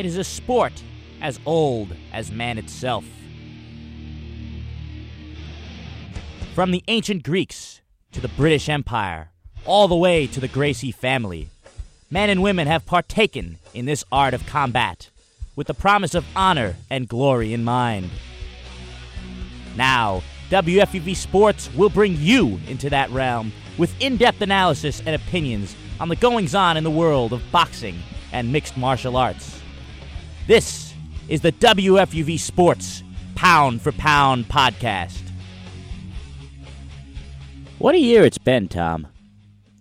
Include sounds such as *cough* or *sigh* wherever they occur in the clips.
It is a sport as old as man itself. From the ancient Greeks to the British Empire, all the way to the Gracie family, men and women have partaken in this art of combat with the promise of honor and glory in mind. Now, WFUV Sports will bring you into that realm with in depth analysis and opinions on the goings on in the world of boxing and mixed martial arts. This is the WFUV Sports Pound for Pound podcast. What a year it's been, Tom.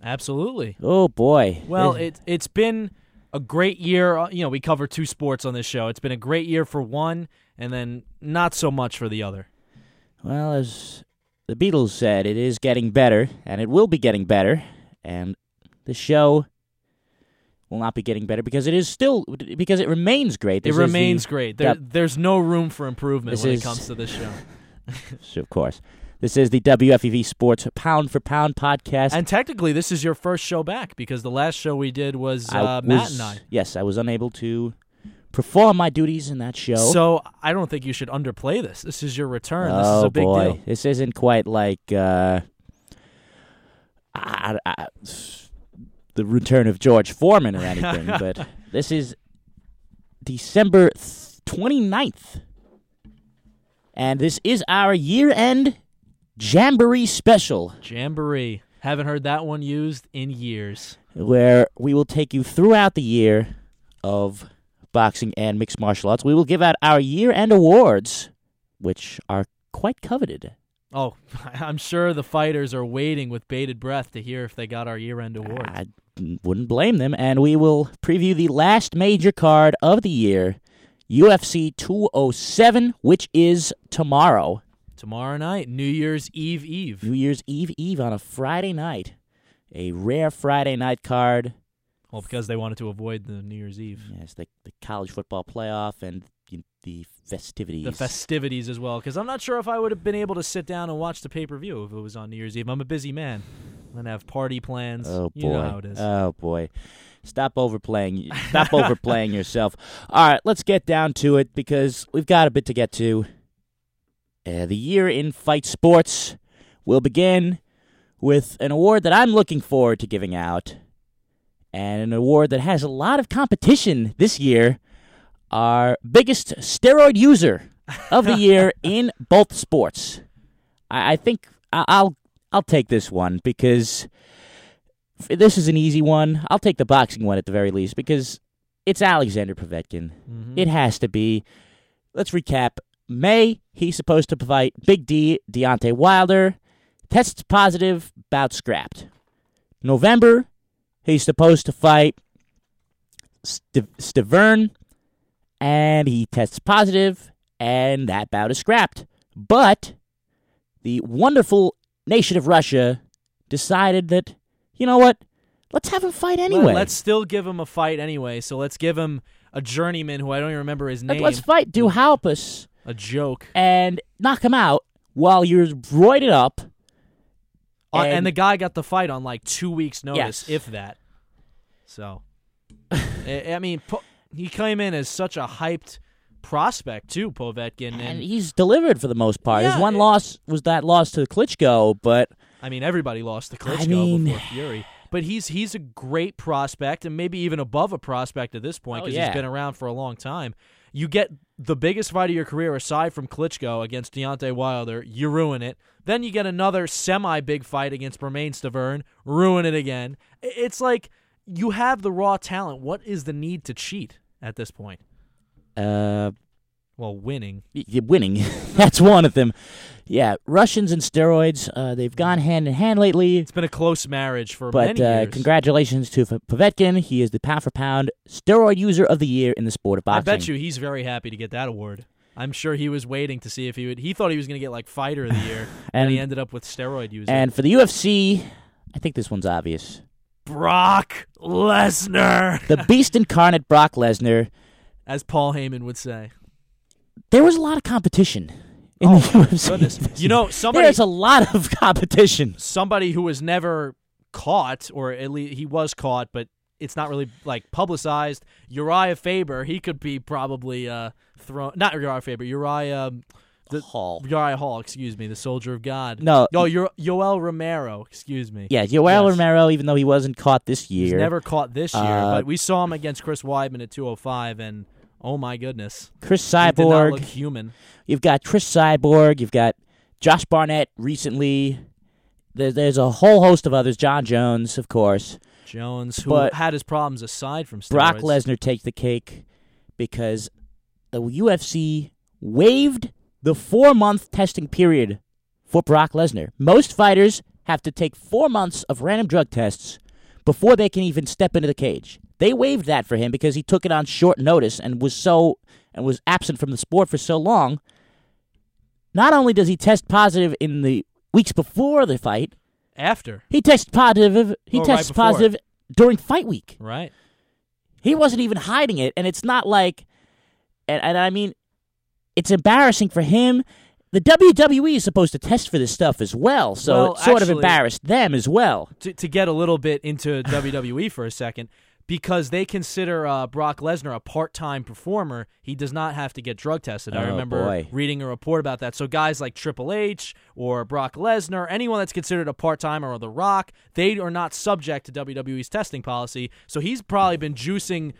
Absolutely. Oh boy. Well, it it's been a great year. Uh, You know, we cover two sports on this show. It's been a great year for one, and then not so much for the other. Well, as the Beatles said, it is getting better, and it will be getting better. And the show will not be getting better because it is still because it remains great. This it is the- remains great. There. There's no room for improvement This when is- it comes to this show. So, *laughs* of course. This is the WFUV Sports Pound for Pound podcast. And technically, this is your first show back because the last show we did was uh, Matt and I. Yes, I was unable to perform my duties in that show. So I don't think you should underplay this. This is your return. this oh is a big boy, deal. this isn't quite like uh, I- I- the return of George Foreman or *laughs* anything, but this is December th- 29th. And this is our year-end Jamboree special, Jamboree. Haven't heard that one used in years. where we will take you throughout the year of boxing and mixed martial arts. We will give out our year-end awards, which are quite coveted. Oh, *laughs* I'm sure the fighters are waiting with bated breath to hear if they got our year-end award. I wouldn't blame them. And we will preview the last major card of the year, UFC 207, which is tomorrow, Tomorrow night, New Year's Eve Eve. New Year's Eve Eve on a Friday night. A rare Friday night card. Well, because they wanted to avoid the New Year's Eve. Yes, the, the college football playoff and the festivities. The festivities as well, because I'm not sure if I would have been able to sit down and watch the pay per view if it was on New Year's Eve. I'm a busy man. I'm gonna have party plans. Oh boy! You know how it is. Oh boy! Stop overplaying. *laughs* Stop overplaying yourself. All right, let's get down to it because we've got a bit to get to. Uh, the year in fight sports will begin with an award that I'm looking forward to giving out, and an award that has a lot of competition this year. Our biggest steroid user of the year *laughs* in both sports. I, I think I- I'll I'll take this one because this is an easy one. I'll take the boxing one at the very least because it's Alexander Povetkin. Mhm. It has to be. Let's recap. May, he's supposed to fight Big D, Deontay Wilder. Tests positive, bout scrapped. November, he's supposed to fight St- Stiverne, and he tests positive, and that bout is scrapped. But the wonderful nation of Russia decided that, you know what? Let's have him fight anyway. Let, us still give him a fight anyway. So let's give him a journeyman who I don't even remember his name. Let's fight Duhaupas a joke. and knock him out while you're roided up. Uh, and, And- the guy got the fight on like two weeks' notice, Yes. if that. So, *laughs* I, I mean, po- he came in as such a hyped prospect too, Povetkin, And and he's delivered for the most part. His one it- loss was that loss to Klitschko, but I mean, everybody lost to Klitschko mean- before Fury. But he's he's a great prospect, and maybe even above a prospect at this point Oh, because yeah. he's been around for a long time. You get the biggest fight of your career aside from Klitschko against Deontay Wilder, you ruin it. Then you get another semi big fight against Bermane Stiverne, ruin it again. It's like you have the raw talent. What is the need to cheat at this point? uh, Well, winning. y- winning. *laughs* That's one of them. Yeah, Russians and steroids, uh, they've gone hand in hand lately. It's been a close marriage for But many uh, years. congratulations to Povetkin. He is the pound for pound steroid user of the year in the sport of boxing. I bet you he's very happy to get that award. I'm sure he was waiting to see if he would. He thought he was going to get like fighter of the year, and, *laughs* And- he ended up with steroid user. And for the UFC, I think this one's obvious. Brock Lesnar, The beast incarnate Brock Lesnar. as Paul Heyman would say. There was a lot of competition in Oh, the UFC. Goodness, you know somebody There's a lot of competition. somebody who was never caught, or at least he was caught, but it's not really like publicized. Urijah Faber, he could be probably uh, thrown. Not Urijah Faber, Uriah. The- Hall. Uriah Hall, excuse me, the soldier of God. No, No, you're Yoel Romero, excuse me. yeah, Joel Yes. Romero, even though he wasn't caught this He's year, never caught this year, Uh, but we saw him against Chris Weidman at 205, and oh my goodness, Chris he did not Cyborg. look human. You've got Cris Cyborg. You've got Josh Barnett recently. There, there's a whole host of others. Jon Jones, of course. Jones, who But- had his problems aside from steroids. Brock Lesnar takes the cake because the UFC waived the four month testing period for Brock Lesnar. Most fighters have to take four months of random drug tests before they can even step into the cage. They waived that for him because he took it on short notice and was so and was absent from the sport for so long. Not only does he test positive in the weeks before the fight, After, he tests positive. He right tests before. positive during fight week. right? He wasn't even hiding it, and it's not like, and, and I mean, it's embarrassing for him. The WWE is supposed to test for this stuff as well, so Well, it sort of embarrassed them as well. to, to get a little bit into *laughs* WWE for a second, because they consider uh, Brock Lesnar a part-time performer, he does not have to get drug tested. I Oh, remember boy. reading a report about that. So guys like Triple H or Brock Lesnar, anyone that's considered a part-timer or The Rock, they are not subject to WWE's testing policy. So he's probably been juicing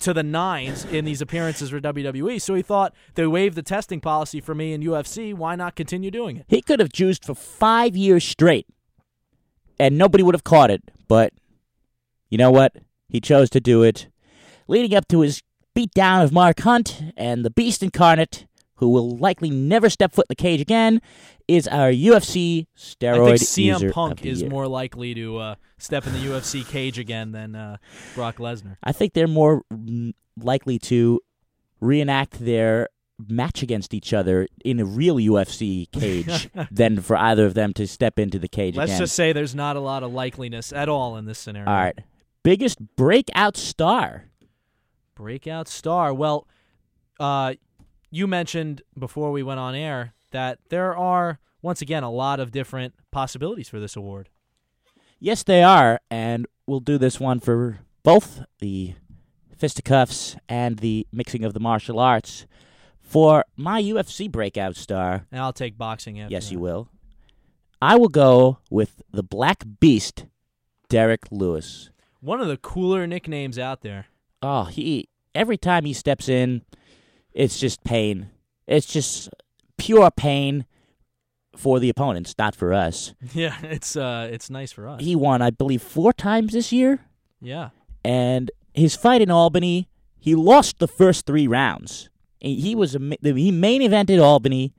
to the nines in these appearances for WWE. So he thought they waived the testing policy for me in UFC. Why not continue doing it? He could have juiced for five years straight, and nobody would have caught it. But you know what? He chose to do it, leading up to his beatdown of Mark Hunt and the Beast Incarnate, who will likely never step foot in the cage again, is our UFC steroid I think CM Punk is year. more likely to uh, step in the UFC cage again than uh, Brock Lesnar. I think they're more likely to reenact their match against each other in a real UFC cage *laughs* than for either of them to step into the cage Let's again. just say there's not a lot of likeliness at all in this scenario. All right. Biggest breakout star. Breakout star. Well, uh, you mentioned before we went on air that there are, once again, a lot of different possibilities for this award. Yes, they are, and we'll do this one for both the fisticuffs and the mixing of the martial arts. For my UFC breakout star, And I'll take boxing yes, that. you will. I will go with the Black Beast, Derrick Lewis. One of the cooler nicknames out there. Oh, he every time he steps in, it's just pain. It's just pure pain for the opponents, not for us. *laughs* Yeah, it's uh, it's nice for us. He won, I believe, four times this year, yeah. and his fight in Albany, he lost the first three rounds. He he was he main evented Albany.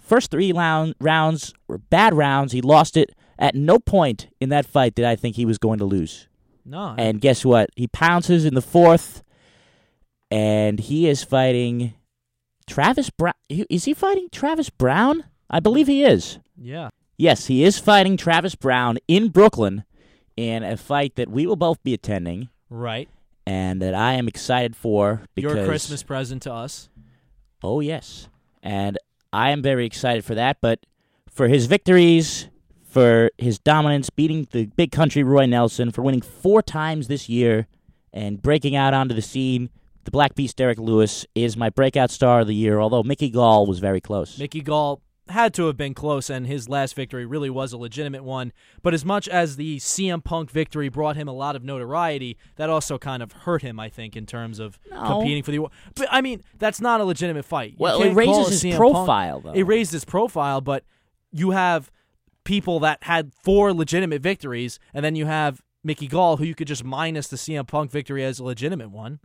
First three round, rounds were bad rounds. He lost it. At no point in that fight did I think he was going to lose. No. And guess what? He pounces in the fourth, and he is fighting Travis Browne. Is he fighting Travis Browne? I believe he is. yeah. Yes, he is fighting Travis Browne in Brooklyn in a fight that we will both be attending Right. and that I am excited for because Your Christmas present to us. Oh yes, and I am very excited for that. But for his victories, for his dominance, beating the big country Roy Nelson, for winning four times this year, and breaking out onto the scene, the Black Beast Derrick Lewis is my breakout star of the year. Although Mickey Gall was very close. Mickey Gall had to have been close, and his last victory really was a legitimate one. But as much as the CM Punk victory brought him a lot of notoriety, that also kind of hurt him, I think, in terms of No. competing for the award. But I mean, that's not a legitimate fight. You well, it raises his CM Punk- profile though. It raised his profile, but you have people that had four legitimate victories, and then you have Mickey Gall, who you could just minus the CM Punk victory as a legitimate one.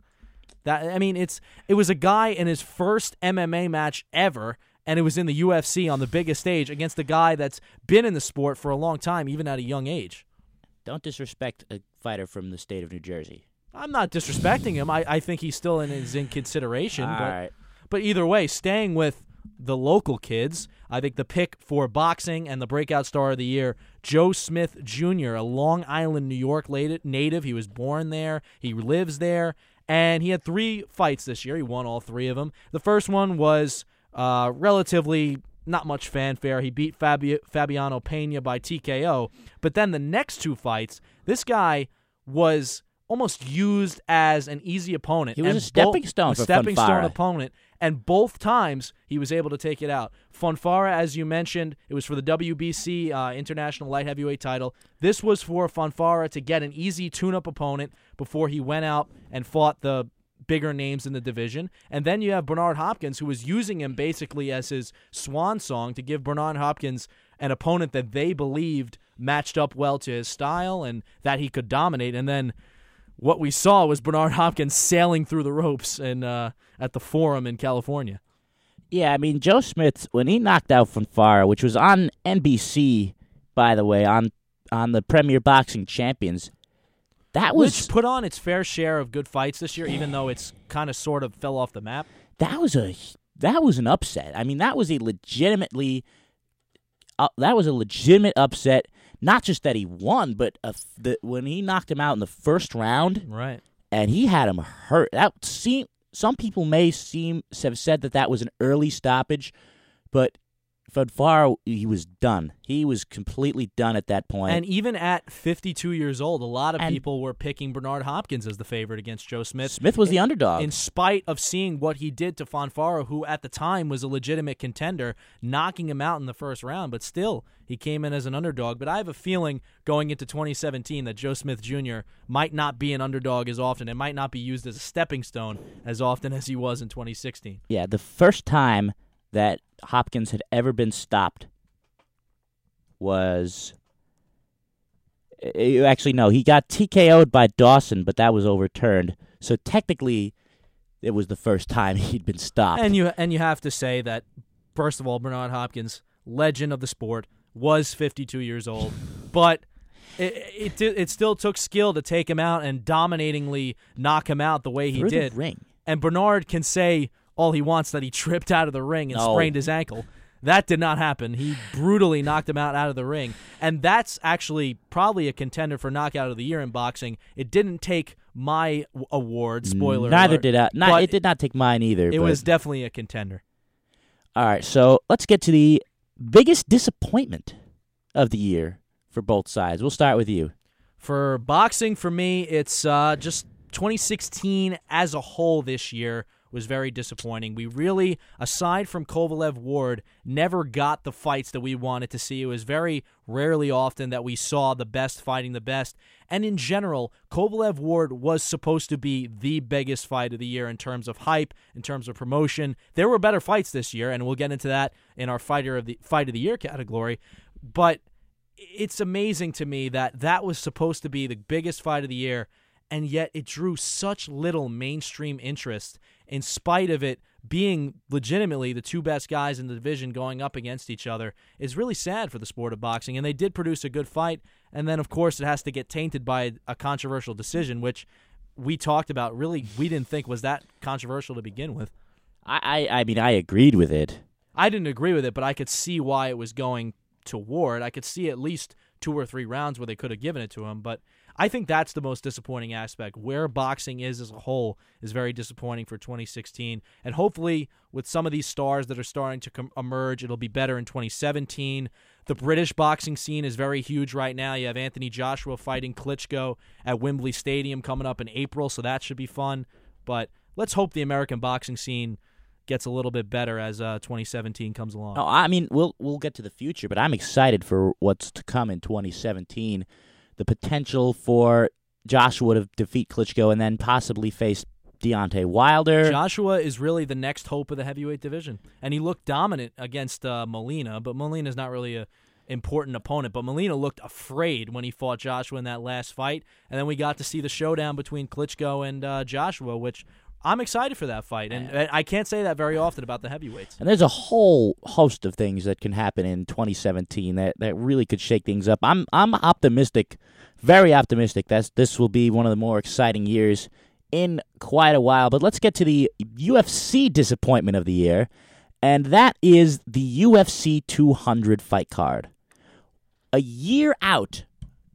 That I mean, it's it was a guy in his first MMA match ever, and it was in the UFC on the biggest stage against a guy that's been in the sport for a long time, even at a young age. Don't disrespect a fighter from the state of New Jersey. I'm not disrespecting him. I, I think he's still in is in consideration. All but right. But either way, staying with the local kids, I think the pick for boxing and the breakout star of the year, Joe Smith Jr., a Long Island, New York native. He was born there, he lives there, and he had three fights this year. He won all three of them. The first one was uh, relatively not much fanfare. He beat Fabi- Fabiano Pena by TKO. But then the next two fights, this guy was almost used as an easy opponent. He was and a stepping bo- stone a for stepping stone opponent, and both times he was able to take it out. Fonfara, as you mentioned, it was for the WBC uh, International Light Heavyweight title. This was for Fonfara to get an easy tune-up opponent before he went out and fought the bigger names in the division. And then you have Bernard Hopkins, who was using him basically as his swan song to give Bernard Hopkins an opponent that they believed matched up well to his style and that he could dominate. And then what we saw was Bernard Hopkins sailing through the ropes and uh, at the Forum in California. Yeah, I mean Joe Smith when he knocked out Fonfara, which was on NBC, by the way, on on the Premier Boxing Champions. That was Which put on its fair share of good fights this year, even though it's kind of sort of fell off the map. that was a that was an upset. I mean, that was a legitimately uh, that was a legitimate upset. Not just that he won, but the, when he knocked him out in the first round, Right. and he had him hurt. That seem some people may seem have said that that was an early stoppage, but Fonfara he was done. He was completely done at that point. And even at 52 years old, a lot of And- people were picking Bernard Hopkins as the favorite against Joe Smith. Smith was the underdog. in spite of seeing what he did to Fonfara, who at the time was a legitimate contender, knocking him out in the first round, but still he came in as an underdog. But I have a feeling going into 2017 that Joe Smith Jr. might not be an underdog as often. It might not be used as a stepping stone as often as he was in 2016. yeah, the first time that Hopkins had ever been stopped was eh, actually no, he got TKO'd by Dawson, but that was overturned. So technically, it was the first time *laughs* he'd been stopped. And you and you have to say that first of all, Bernard Hopkins, legend of the sport, was 52 years old, *sighs* but it it, it still took skill to take him out and dominatingly knock him out the way he Through did. ring. And Bernard can say all he wants that he tripped out of the ring and No. sprained his ankle. That did not happen. He brutally knocked him out out of the ring. And that's actually probably a contender for knockout of the year in boxing. It didn't take my award, spoiler Neither alert, did I. Not, it did not take mine either. It but- was definitely a contender. all right. So let's get to the biggest disappointment of the year for both sides. We'll start with you. For boxing, for me, it's uh, just 2016 as a whole this year was very disappointing. We really, aside from Kovalev Ward, never got the fights that we wanted to see. It was very rarely often that we saw the best fighting the best. And in general, Kovalev Ward was supposed to be the biggest fight of the year in terms of hype, in terms of promotion. There were better fights this year, and we'll get into that in our fighter of the fight of the year category. But it's amazing to me that that was supposed to be the biggest fight of the year and yet it drew such little mainstream interest in spite of it being legitimately the two best guys in the division going up against each other is really sad for the sport of boxing and they did produce a good fight and then of course it has to get tainted by a controversial decision which we talked about really we didn't think was that controversial to begin with I, I, I mean, I agreed with it. I didn't agree with it, but I could see why it was going toward I could see at least two or three rounds where they could have given it to him. But I think that's the most disappointing aspect. Where boxing is as a whole is very disappointing for 2016. And hopefully, with some of these stars that are starting to com- emerge, it'll be better in 2017. The British boxing scene is very huge right now. You have Anthony Joshua fighting Klitschko at Wembley Stadium coming up in April, so that should be fun. But let's hope the American boxing scene gets a little bit better as uh, 2017 comes along. No, I mean we'll we'll get to the future, but I'm excited for what's to come in 2017. The potential for Joshua to defeat Klitschko and then possibly face Deontay Wilder. Joshua is really the next hope of the heavyweight division, and he looked dominant against uh, Molina, but Molina is not really a important opponent. But Molina looked afraid when he fought Joshua in that last fight, and then we got to see the showdown between Klitschko and uh, Joshua, which I'm excited for that fight, and and I can't say that very often about the heavyweights. and there's a whole host of things that can happen in 2017 that, that really could shake things up. I'm I'm optimistic, very optimistic that this will be one of the more exciting years in quite a while. But let's get to the UFC disappointment of the year, and that is the UFC 200 fight card. A year out,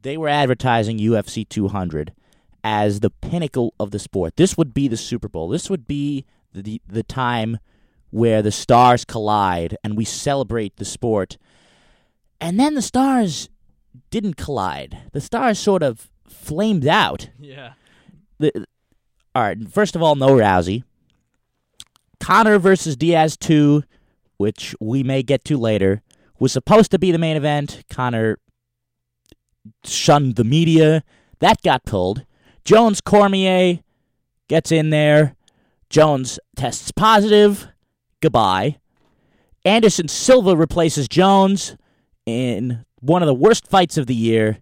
they were advertising UFC 200 as the pinnacle of the sport. This would be the Super Bowl. This would be the the time where the stars collide and we celebrate the sport. And then the stars didn't collide. The stars sort of flamed out. *laughs* Yeah. the all right. First of all, no Rousey. Conor versus Diaz two, which we may get to later, was supposed to be the main event. Conor shunned the media. That got pulled. Jones Cormier gets in there. Jones tests positive. Goodbye. Anderson Silva replaces Jones in one of the worst fights of the year.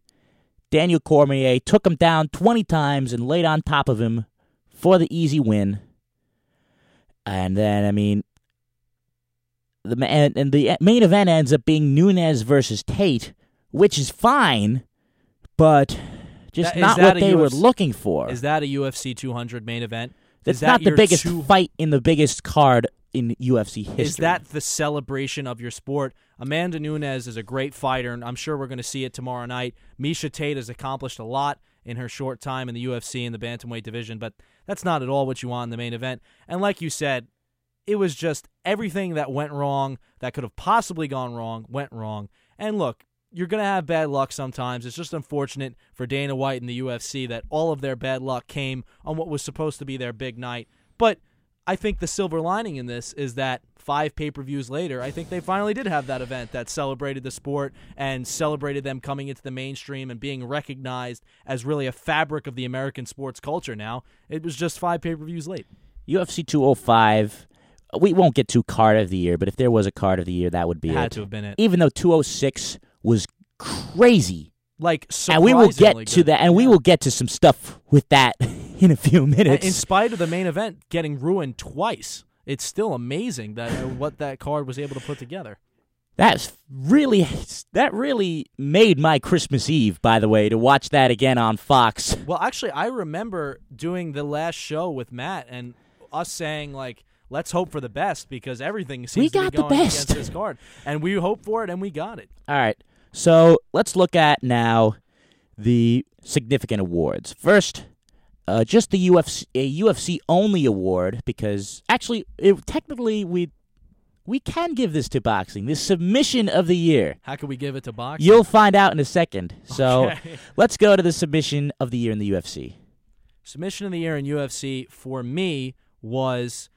Daniel Cormier took him down 20 times and laid on top of him for the easy win. And then, I mean, the and, and the main event ends up being Nunes versus Tate, which is fine, but just That- not what they were looking for. Is that a UFC 200 main event? That's is that not the biggest two- fight in the biggest card in UFC history. Is that the celebration of your sport? Amanda Nunes is a great fighter, and I'm sure we're going to see it tomorrow night. Miesha Tate has accomplished a lot in her short time in the UFC in the bantamweight division, but that's not at all what you want in the main event. And like you said, it was just everything that went wrong that could have possibly gone wrong went wrong. And look, you're going to have bad luck sometimes. It's just unfortunate for Dana White and the UFC that all of their bad luck came on what was supposed to be their big night. But I think the silver lining in this is that five pay per views later, I think they finally did have that event that celebrated the sport and celebrated them coming into the mainstream and being recognized as really a fabric of the American sports culture now. It was just five pay per views late. UFC 205? We won't get to card of the year, but if there was a card of the year, that would be It had it. to have been it. Even though 206 was crazy, Like, and we will get to that, and we will get to some stuff with that *laughs* in a few And minutes. in spite of the main event getting ruined twice, it's still amazing that uh, what that card was able to put together. That's really that really made my Christmas Eve, by the way, to watch that again on Fox. Well, actually, I remember doing the last show with Matt and us saying like, "Let's hope for the best" because everything seems We to got be the going best. against this card, and we hope for it, and we got it. All right. So let's look at now the significant awards. First, uh, just the UFC a UFC only award because actually, it, technically we we can give this to boxing. The submission of the year. How can we give it to boxing? You'll find out in a second. So Okay. *laughs* let's go to the submission of the year in the UFC. submission of the year in UFC for me was,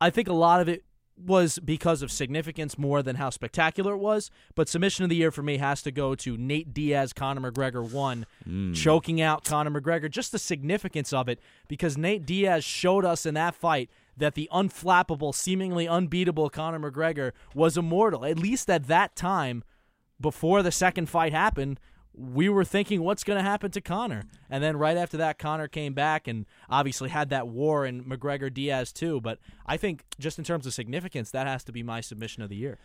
I think a lot of it was because of significance more than how spectacular it was. But submission of the year for me has to go to Nate Diaz, Conor McGregor one, mm. choking out Conor McGregor. Just the significance of it because Nate Diaz showed us in that fight that the unflappable, seemingly unbeatable Conor McGregor was immortal. At least at that time, before the second fight happened, we were thinking what's going to happen to Conor. And then right after that, Conor came back and obviously had that war in McGregor Diaz too. But I think just in terms of significance, that has to be my submission of the year.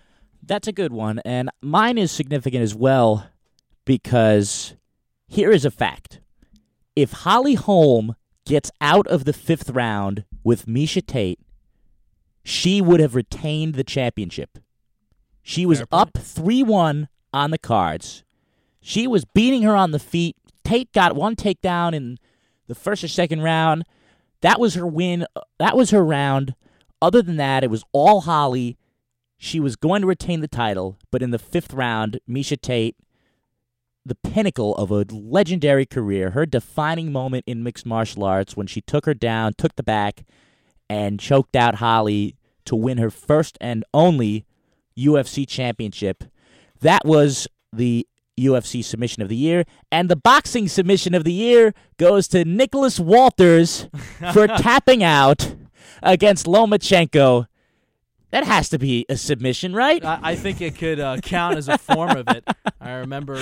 That's a good one, and mine is significant as well because here is a fact: if Holly Holm gets out of the fifth round with Miesha Tate, she would have retained the championship. She was up three one on the cards. She was beating her on the feet. Tate got one takedown in the first or second round. That was her win. Uh, that was her round. Other than that, it was all Holly. She was going to retain the title, but in the fifth round, Miesha Tate, the pinnacle of a legendary career, her defining moment in mixed martial arts when she took her down, took the back, and choked out Holly to win her first and only UFC championship. That was the UFC submission of the year, and the boxing submission of the year goes to Nicholas Walters for *laughs* tapping out against Lomachenko. That has to be a submission, right? I, I think it could uh, count as a form of it. I remember.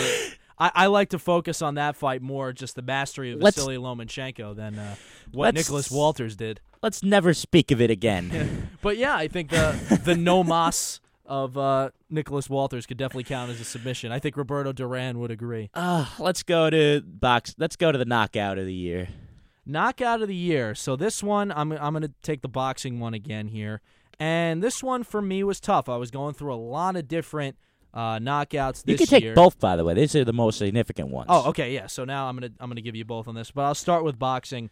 I, I like to focus on that fight more, just the mastery of Let's- Vasily Lomachenko, than uh, what Nicholas Walters did. Let's never speak of it again. *laughs* But yeah, I think the the no mas of uh, Nicholas Walters could definitely count as a submission. I think Roberto Duran would agree. Uh, let's go to box. Let's go to the knockout of the year. Knockout of the year. So this one, I'm I'm gonna take the boxing one again here, and this one for me was tough. I was going through a lot of different uh, knockouts. This You can take year. both, by the way. These are the most significant ones. Oh, okay, yeah. So now I'm gonna I'm gonna give you both on this, but I'll start with boxing.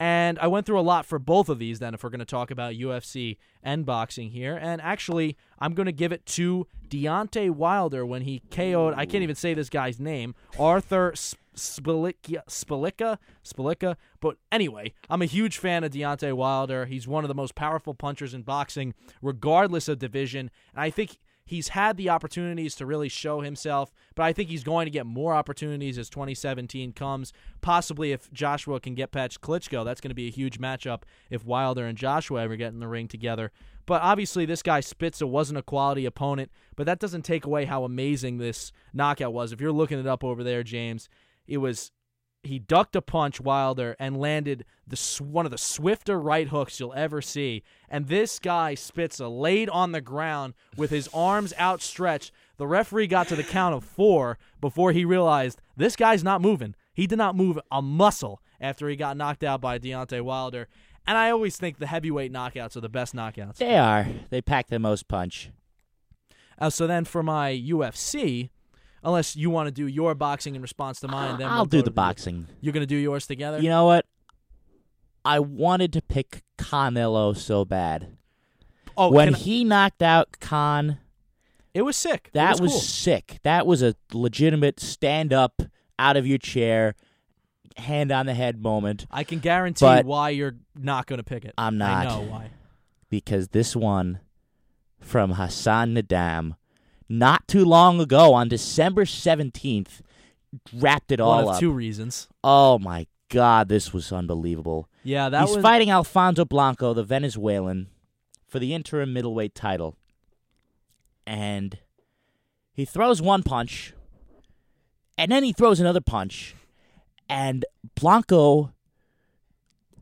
And I went through a lot for both of these. Then, if we're gonna talk about UFC and boxing here, and actually, I'm gonna give it to Deontay Wilder when he KO'd. I can't even say this guy's name. Arthur Spilica, Spilica. But anyway, I'm a huge fan of Deontay Wilder. He's one of the most powerful punchers in boxing, regardless of division. And I think he's had the opportunities to really show himself, but I think he's going to get more opportunities as 2017 comes. Possibly if Joshua can get past Klitschko, that's going to be a huge matchup if Wilder and Joshua ever get in the ring together. But obviously, this guy Spitzer wasn't a quality opponent, but that doesn't take away how amazing this knockout was. If you're looking it up over there, James, it was he ducked a punch Wilder and landed the one of the swifter right hooks you'll ever see. And this guy Spitzer laid on the ground with his arms outstretched. The referee got to the count of four before he realized this guy's not moving. He did not move a muscle after he got knocked out by Deontay Wilder. And I always think the heavyweight knockouts are the best knockouts. They are. They pack the most punch. Uh, so then for my UFC, unless you want to do your boxing in response to mine, then I'll we'll do the boxing. You're gonna do yours together. You know what? I wanted to pick Canelo so bad. oh, when I- he knocked out Khan, it was sick. It that was, cool. sick. That was a legitimate stand up out of your chair, hand on the head moment I can guarantee But- why you're not going to pick it. I'm not. I know why. because this one from Hassan N'Dam not too long ago on December 17th wrapped it all One of up. two reasons. Oh my god, this was unbelievable. Yeah, that He's was. fighting Alfonso Blanco, the Venezuelan, for the interim middleweight title. And he throws one punch, and then he throws another punch, and Blanco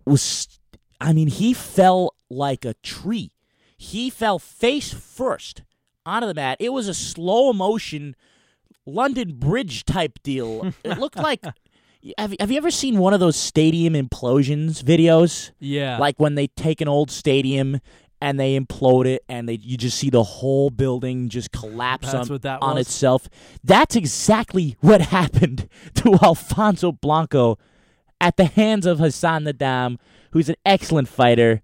was. I mean, he fell like a tree. He fell face first onto the mat. It was a slow motion London Bridge type deal. *laughs* It looked like. Have, have you ever seen one of those stadium implosions videos? yeah, Like when they take an old stadium and they implode it and they you just see the whole building just collapse That's on, on was? itself. That's exactly what *laughs* happened to Alfonso Blanco at the hands of Hassan N'Dam, who's an excellent fighter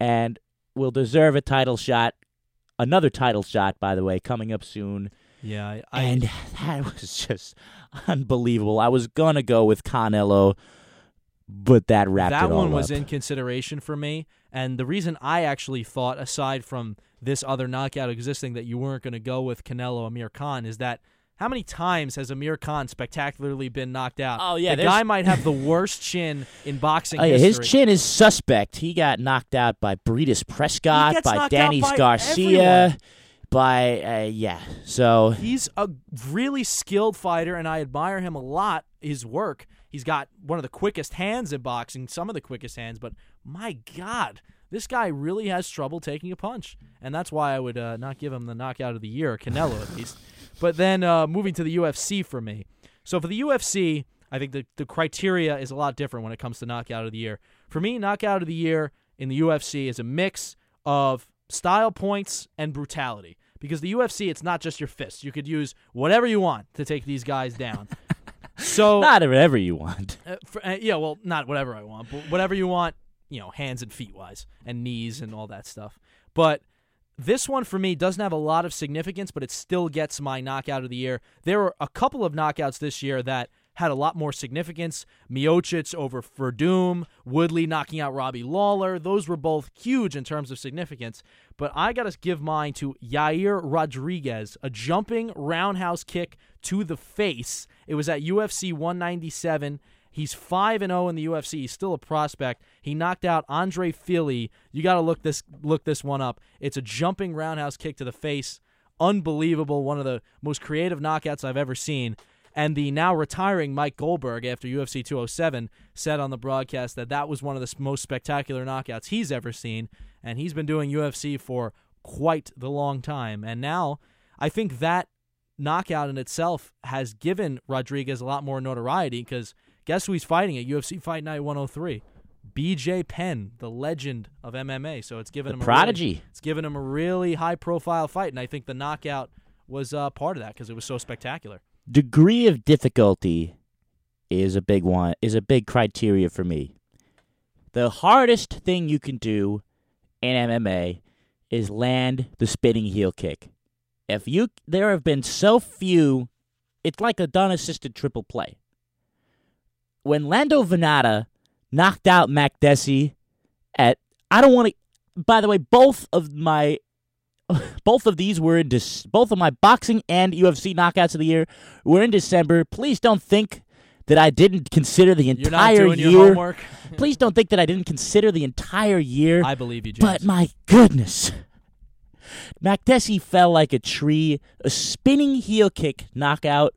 and will deserve a title shot. Another title shot, by the way, coming up soon. yeah. I, I, And that was just unbelievable. I was gonna go with Canelo, but that wrapped that one was up. in consideration for me, and the reason I actually thought, aside from this other knockout existing, that you weren't going to go with Canelo Amir Khan is that. How many times has Amir Khan spectacularly been knocked out? Oh, yeah, the there's- guy might have the worst chin in boxing Oh, yeah, history. his chin is suspect. He got knocked out by Breidis Prescott, by knocked Danny by Garcia, everyone. by uh, yeah. So He's a really skilled fighter, and I admire him a lot. His work. He's got one of the quickest hands in boxing, some of the quickest hands. But my God, this guy really has trouble taking a punch, and that's why I would uh, not give him the knockout of the year, Canelo at least. *laughs* But then uh, moving to the UFC for me. So for the UFC, I think the the criteria is a lot different when it comes to knockout of the year. For me, knockout of the year in the UFC is a mix of style points and brutality. Because the UFC, it's not just your fists. You could use whatever you want to take these guys down. *laughs* so not whatever you want. uh, for, uh, yeah, well, not whatever I want, but whatever you want, you know, hands and feet wise, and knees and all that stuff. But this one for me doesn't have a lot of significance, but it still gets my knockout of the year. There were a couple of knockouts this year that had a lot more significance. Miocic over Werdum, Woodley knocking out Robbie Lawler. Those were both huge in terms of significance. But I got to give mine to Yair Rodriguez, a jumping roundhouse kick to the face. It was at UFC 197. He's 5 and 0 in the UFC. He's still a prospect. He knocked out Andre Fili. You got to look this look this one up. It's a jumping roundhouse kick to the face. Unbelievable. One of the most creative knockouts I've ever seen. And the now retiring Mike Goldberg after UFC 207 said on the broadcast that that was one of the most spectacular knockouts he's ever seen. And he's been doing UFC for quite the long time. And now I think that knockout in itself has given Rodriguez a lot more notoriety because guess who he's fighting at UFC Fight Night 103? BJ Penn, the legend of MMA. So it's given The him a prodigy. Really, it's given him a really high profile fight, and I think the knockout was uh, part of that because it was so spectacular. Degree of difficulty is a big one. Is a big criteria for me. The hardest thing you can do in MMA is land the spinning heel kick. If you, there have been so few. It's like a done assisted triple play. When Lando Vannata knocked out Makdessi at I don't want to. By the way, both of my *laughs* both of these were in Dec- both of my boxing and UFC knockouts of the year were in December. Please don't think that I didn't consider the You're not entire year. homework. *laughs* Please don't think that I didn't consider the entire year. I believe you, James. But my goodness. Makdessi fell like a tree, a spinning heel kick knockout.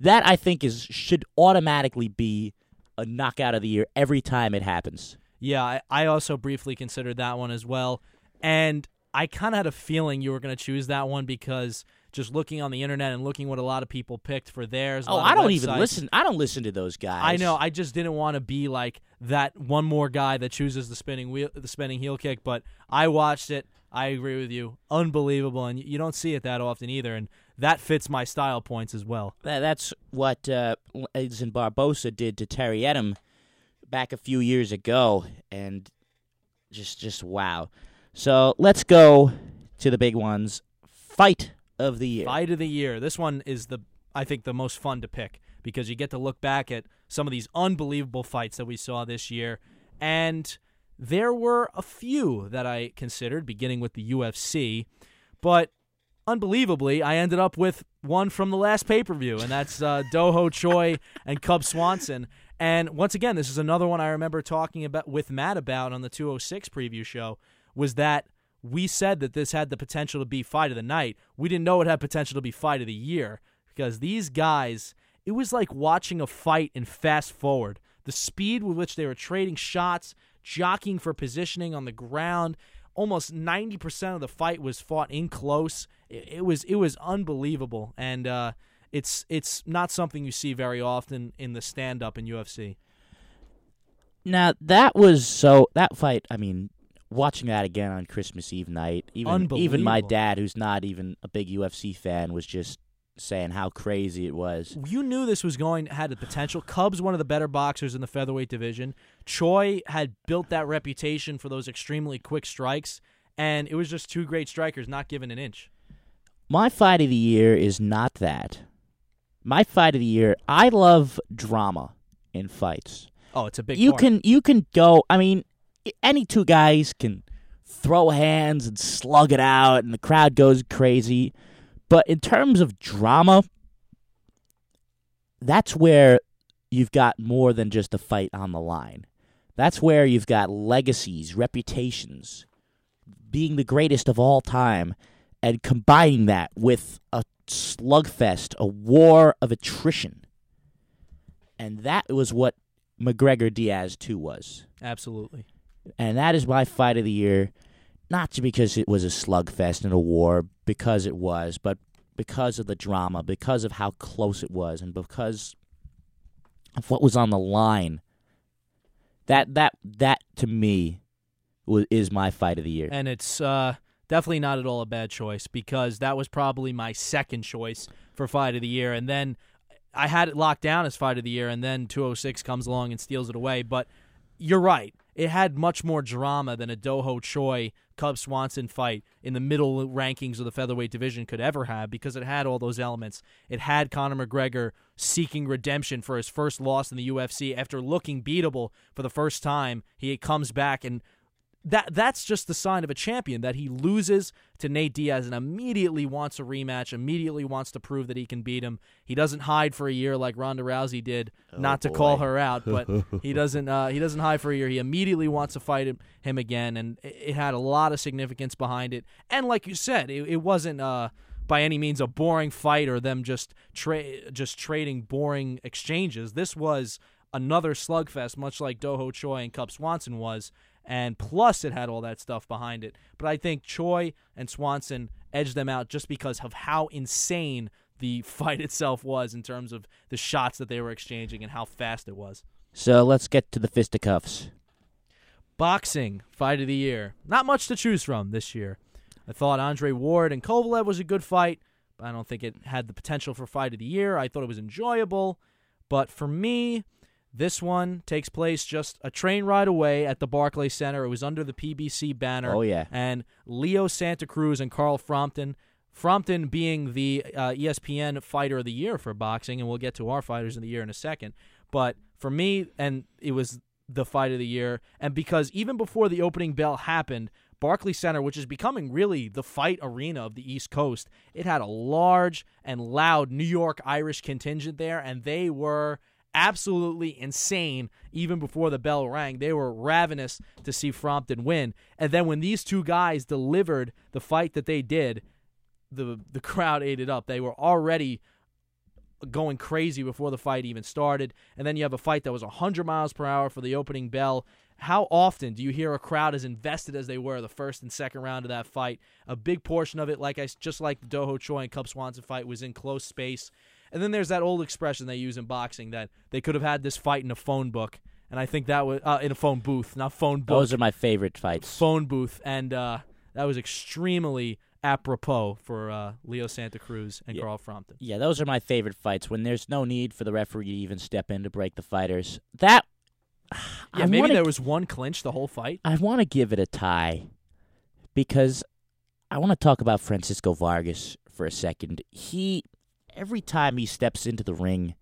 That I think is should automatically be a knockout of the year every time it happens. Yeah, I, I also briefly considered that one as well. And I kind of had a feeling you were going to choose that one because just looking on the internet and looking what a lot of people picked for theirs. Oh, I don't even listen. I don't listen to those guys. I know. I just didn't want to be like that one more guy that chooses the spinning wheel, the spinning heel kick. But I watched it. I agree with you. Unbelievable, and you don't see it that often either. And that fits my style points as well. That's what uh, Edson Barboza did to Terry Etim back a few years ago, and just just wow. So let's go to the big ones. Fight of the year. Fight of the year. This one is the I think the most fun to pick because you get to look back at some of these unbelievable fights that we saw this year and there were a few that I considered beginning with the UFC, but unbelievably I ended up with one from the last pay-per-view and that's uh, *laughs* Doo Ho Choi and Cub Swanson. And once again, this is another one I remember talking about with Matt about on the 206 preview show was that we said that this had the potential to be fight of the night. We didn't know it had potential to be fight of the year because these guys, it was like watching a fight in fast forward. The speed with which they were trading shots, jockeying for positioning on the ground, almost 90% of the fight was fought in close. It, it was it was unbelievable and uh, it's it's not something you see very often in the stand up in UFC. Now that was so that fight. I mean, watching that again on Christmas Eve night, even even my dad, who's not even a big UFC fan, was just saying how crazy it was. You knew this was going had the potential. Cubs one of the better boxers in the featherweight division. Choi had built that reputation for those extremely quick strikes, and it was just two great strikers not given an inch. My fight of the year is not that. My fight of the year. I love drama in fights. Oh, it's a big. you part. can you can go. I mean, any two guys can throw hands and slug it out, and the crowd goes crazy. But in terms of drama, that's where you've got more than just a fight on the line. That's where you've got legacies, reputations, being the greatest of all time, and combining that with a slugfest, a war of attrition. And that was what McGregor Diaz 2 was. absolutely. And that is my fight of the year, not just because it was a slugfest and a war, because it was, but because of the drama, because of how close it was, and because of what was on the line. That that that to me was, is my fight of the year. and it's uh, definitely not at all a bad choice because that was probably my second choice for fight of the year, and then I had it locked down as fight of the year, and then 206 comes along and steals it away. But you're right; it had much more drama than a Doo Ho Choi Cub Swanson fight in the middle rankings of the featherweight division could ever have because it had all those elements. It had Conor McGregor seeking redemption for his first loss in the UFC after looking beatable for the first time. He comes back and that that's just the sign of a champion that he loses to Nate Diaz and immediately wants a rematch, immediately wants to prove that he can beat him. He doesn't hide for a year like Ronda Rousey did, not to call her out, but *laughs* he doesn't uh, he doesn't hide for a year. He immediately wants to fight him, him again, and it, it had a lot of significance behind it. And like you said, it, it wasn't uh, by any means a boring fight or them just tra- just trading boring exchanges. This was another slugfest, much like Doo Ho Choi and Cub Swanson was, and plus it had all that stuff behind it. But I think Choi and Swanson edged them out just because of how insane the *laughs* fight itself was in terms of the shots that they were exchanging and how fast it was. So let's get to the fisticuffs. Boxing fight of the year. Not much to choose from this year. I thought Andre Ward and Kovalev was a good fight, but I don't think it had the potential for fight of the year. I thought it was enjoyable, but for me, this one takes place just a train ride away at the Barclay Center. It was under the PBC banner. Oh, yeah. And Leo Santa Cruz and Carl Frampton. Frampton being the uh, ESPN fighter of the year for boxing, and we'll get to our fighters of the year in a second. But for me, and it was the fight of the year. And because even before the opening bell happened, Barclays Center, which is becoming really the fight arena of the East Coast, it had a large and loud New York Irish contingent there, and they were absolutely insane even before the bell rang. They were ravenous to see Frampton win. And then when these two guys delivered the fight that they did, the the crowd ate it up. They were already going crazy before the fight even started. And then you have a fight that was 100 miles per hour for the opening bell. How often do you hear a crowd as invested as they were the first and second round of that fight? A big portion of it, like I just like the Doo Ho Choi and Cub Swanson fight, was in close space. And then there's that old expression they use in boxing that they could have had this fight in a phone book, and I think that was uh, in a phone booth, not phone book. Those are my favorite fights. phone booth, and uh, that was extremely apropos for uh, Leo Santa Cruz and Yeah. Carl Frampton. Yeah, those are my favorite fights when there's no need for the referee to even step in to break the fighters. That *sighs* Yeah, I maybe wanna, there was one clinch the whole fight. I want to give it a tie because I want to talk about Francisco Vargas for a second. He every time he steps into the ring,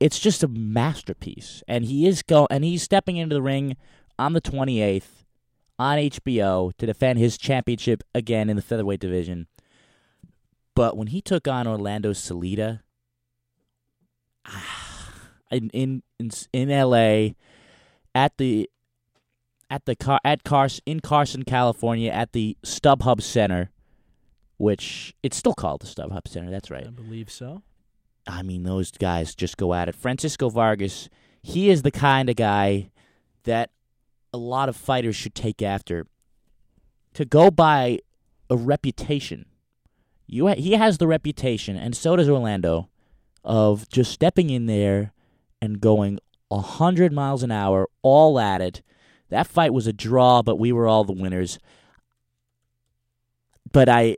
it's just a masterpiece. And he is go and he's stepping into the ring on the 28th on HBO to defend his championship again in the featherweight division. But when he took on Orlando Salido ah, in in in, in LA at the at the car at Carson in Carson, California, at the StubHub Center, which it's still called the StubHub Center. That's right. I believe so. I mean, those guys just go at it. Francisco Vargas, he is the kind of guy that a lot of fighters should take after. To go by a reputation, you ha- he has the reputation, and so does Orlando, of just stepping in there and going a hundred miles an hour, all at it. That fight was a draw, but we were all the winners. But I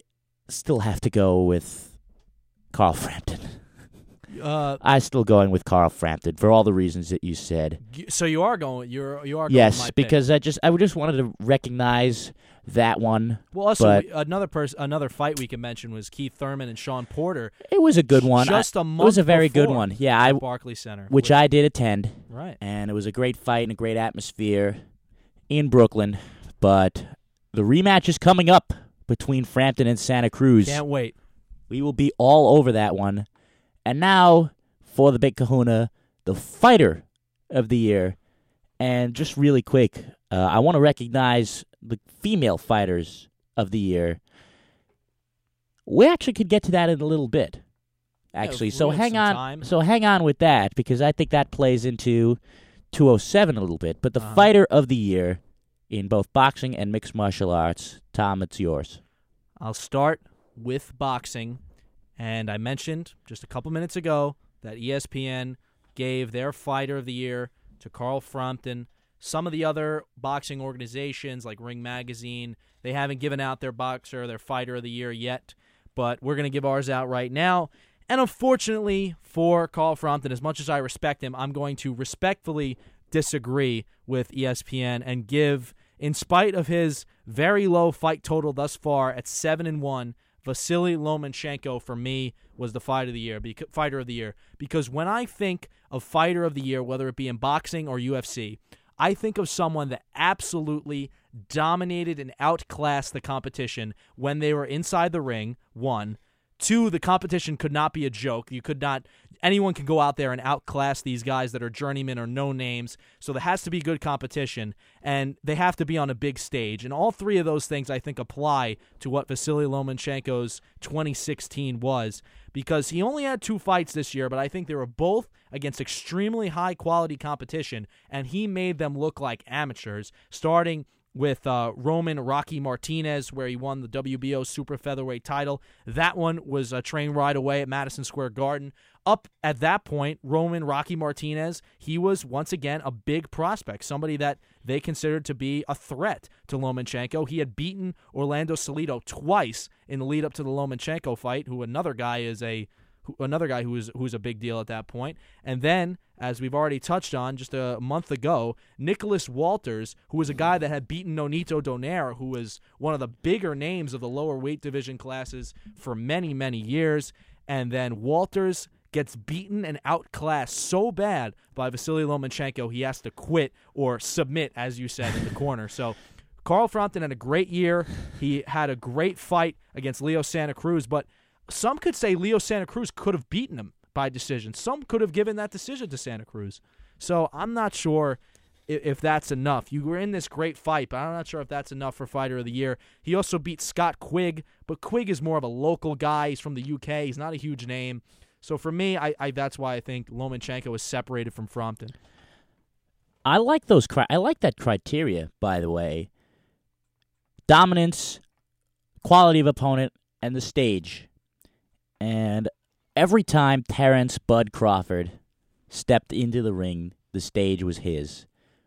still have to go with Carl Frampton. *laughs* Uh, I'm still going with Carl Frampton for all the reasons that you said. so you are going. You're you are going with my Yes, because I just I just wanted to recognize that one. well, also but- we- another person, another fight we can mention was Keith Thurman and Sean Porter. It was a good one. Just a month. it was a very good one. Yeah, I at Barclays Center, which I did attend, right. and it was a great fight and a great atmosphere in Brooklyn. But the rematch is coming up between Frampton and Santa Cruz. Can't wait. We will be all over that one. And now for the Big Kahuna, the fighter of the year. And just really quick, uh, I want to recognize the female fighters of the year. We actually could get to that in a little bit. Actually, we so hang on. time. So hang on with that because I think that plays into 207 a little bit. But the Uh-huh. fighter of the year in both boxing and mixed martial arts, Tom, it's yours. I'll start with boxing. And I mentioned just a couple minutes ago that ESPN gave their fighter of the year to Carl Frampton. Some of the other boxing organizations, like Ring Magazine, they haven't given out their boxer, their fighter of the year yet, but we're going to give ours out right now. And unfortunately for Carl Frampton, as much as I respect him, I'm going to respectfully disagree with ESPN and give, in spite of his very low fight total thus far at seven and one, Vasily Lomachenko for me was the fight of the year, fighter of the year. Because when I think of fighter of the year, whether it be in boxing or UFC, I think of someone that absolutely dominated and outclassed the competition when they were inside the ring. One, two, the competition could not be a joke. You could not. Anyone can go out there and outclass these guys that are journeymen or no names. So there has to be good competition, and they have to be on a big stage. And all three of those things I think apply to what Vasily Lomachenko's 2016 was, because he only had two fights this year, but I think they were both against extremely high quality competition, and he made them look like amateurs. Starting with uh, Roman Rocky Martinez, where he won the WBO super featherweight title. That one was a train ride away at Madison Square Garden. Up at that point, Roman Rocky Martinez, he was once again a big prospect, somebody that they considered to be a threat to Lomachenko. He had beaten Orlando Salido twice in the lead up to the Lomachenko fight, who another guy is a who, another guy who was who's a big deal at that point. And then, as we've already touched on just a month ago, Nicholas Walters, who was a guy that had beaten Nonito Donaire, who was one of the bigger names of the lower weight division classes for many, many years. And then Walters gets beaten and outclassed so bad by Vasily Lomachenko, he has to quit or submit, as you said, in the corner. So Carl Frampton had a great year. He had a great fight against Leo Santa Cruz, but some could say Leo Santa Cruz could have beaten him by decision. Some could have given that decision to Santa Cruz. So I'm not sure if, if that's enough. You were in this great fight, but I'm not sure if that's enough for Fighter of the Year. He also beat Scott Quigg, but Quigg is more of a local guy. He's from the UK. He's not a huge name. So for me, I, I that's why I think Lomachenko is separated from Frampton. I like those. Cri- I like that criteria, by the way. Dominance, quality of opponent, and the stage. And every time Terrence Bud Crawford stepped into the ring, the stage was his.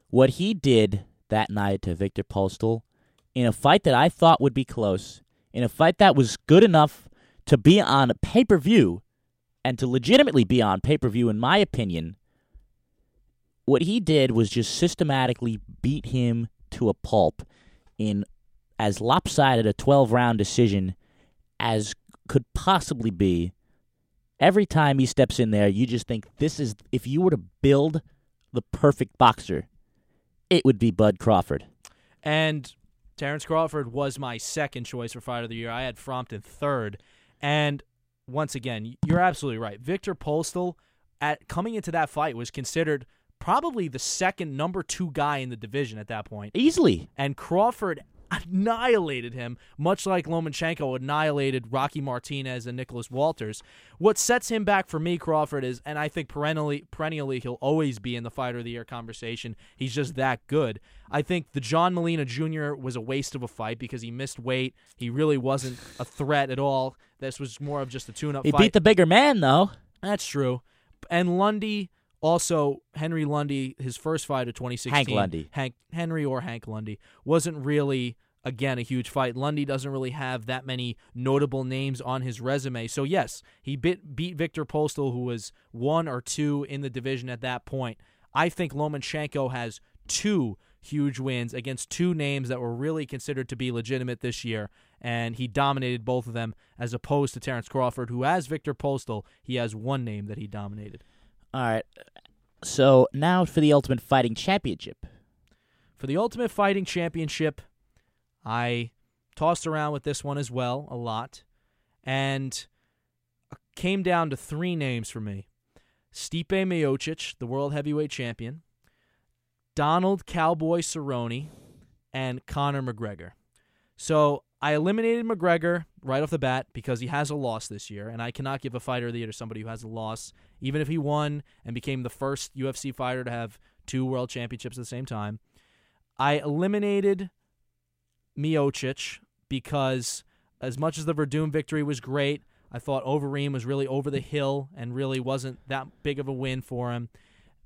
What he did that night to Victor Postol in a fight that I thought would be close, in a fight that was good enough to be on pay per view and to legitimately be on pay per view, in my opinion, what he did was just systematically beat him to a pulp in as lopsided a 12 round decision as could possibly be. Every time he steps in there, you just think this is, if you were to build the perfect boxer, it would be Bud Crawford. And Terrence Crawford was my second choice for Fighter of the Year. I had Frampton third. And once again, you're absolutely right. Victor Postol, at coming into that fight, was considered probably the second number two guy in the division at that point. Easily. And Crawford annihilated him, much like Lomachenko annihilated Rocky Martinez and Nicholas Walters. What sets him back for me, Crawford, is, and I think perennially, perennially he'll always be in the Fighter of the Year conversation. He's just that good. I think the John Molina Jr. was a waste of a fight because he missed weight. He really wasn't a threat at all. This was more of just a tune-up He fight. beat the bigger man, though. That's true. And Lundy also Henry Lundy, his first fight of 2016. Hank Lundy. Hank Henry or Hank Lundy wasn't really again a huge fight. Lundy doesn't really have that many notable names on his resume. So yes, he bit, beat Victor Postol, who was one or two in the division at that point. I think Lomachenko has two huge wins against two names that were really considered to be legitimate this year, and he dominated both of them as opposed to Terrence Crawford, who has Victor Postol. He has one name that he dominated. All right. So now for the Ultimate Fighting Championship. For the Ultimate Fighting Championship, I tossed around with this one as well a lot, and came down to three names for me: Stipe Miocic, the world heavyweight champion, Donald Cowboy Cerrone, and Conor McGregor. So I eliminated McGregor right off the bat because he has a loss this year, and I cannot give a fighter of the year to somebody who has a loss, even if he won and became the first UFC fighter to have two world championships at the same time. I eliminated Miocic because as much as the Werdum victory was great, I thought Overeem was really over the hill and really wasn't that big of a win for him.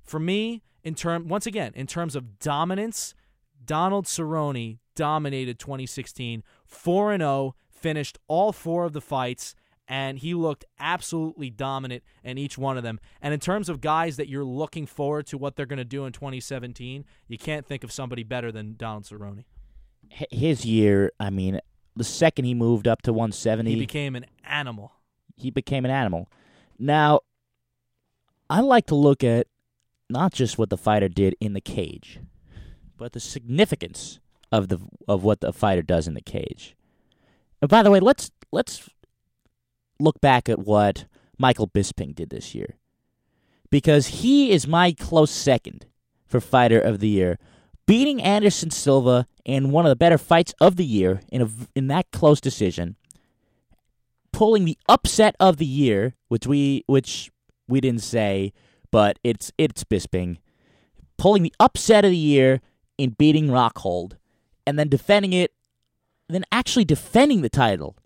For me, in term once again, in terms of dominance, Donald Cerrone dominated 2016, 4 and 0, finished all four of the fights and he looked absolutely dominant in each one of them. And in terms of guys that you're looking forward to what they're going to do in 2017, you can't think of somebody better than Donald Cerrone. His year, I mean, the second he moved up to 170, He became an animal. he became an animal. Now, I like to look at not just what the fighter did in the cage, but the significance of the of what the fighter does in the cage. And by the way, let's let's look back at what Michael Bisping did this year. Because he is my close second for fighter of the year, beating Anderson Silva in one of the better fights of the year in a in that close decision pulling the upset of the year, which we which we didn't say, but it's it's Bisping, pulling the upset of the year in beating Rockhold, and then defending it, then actually defending the title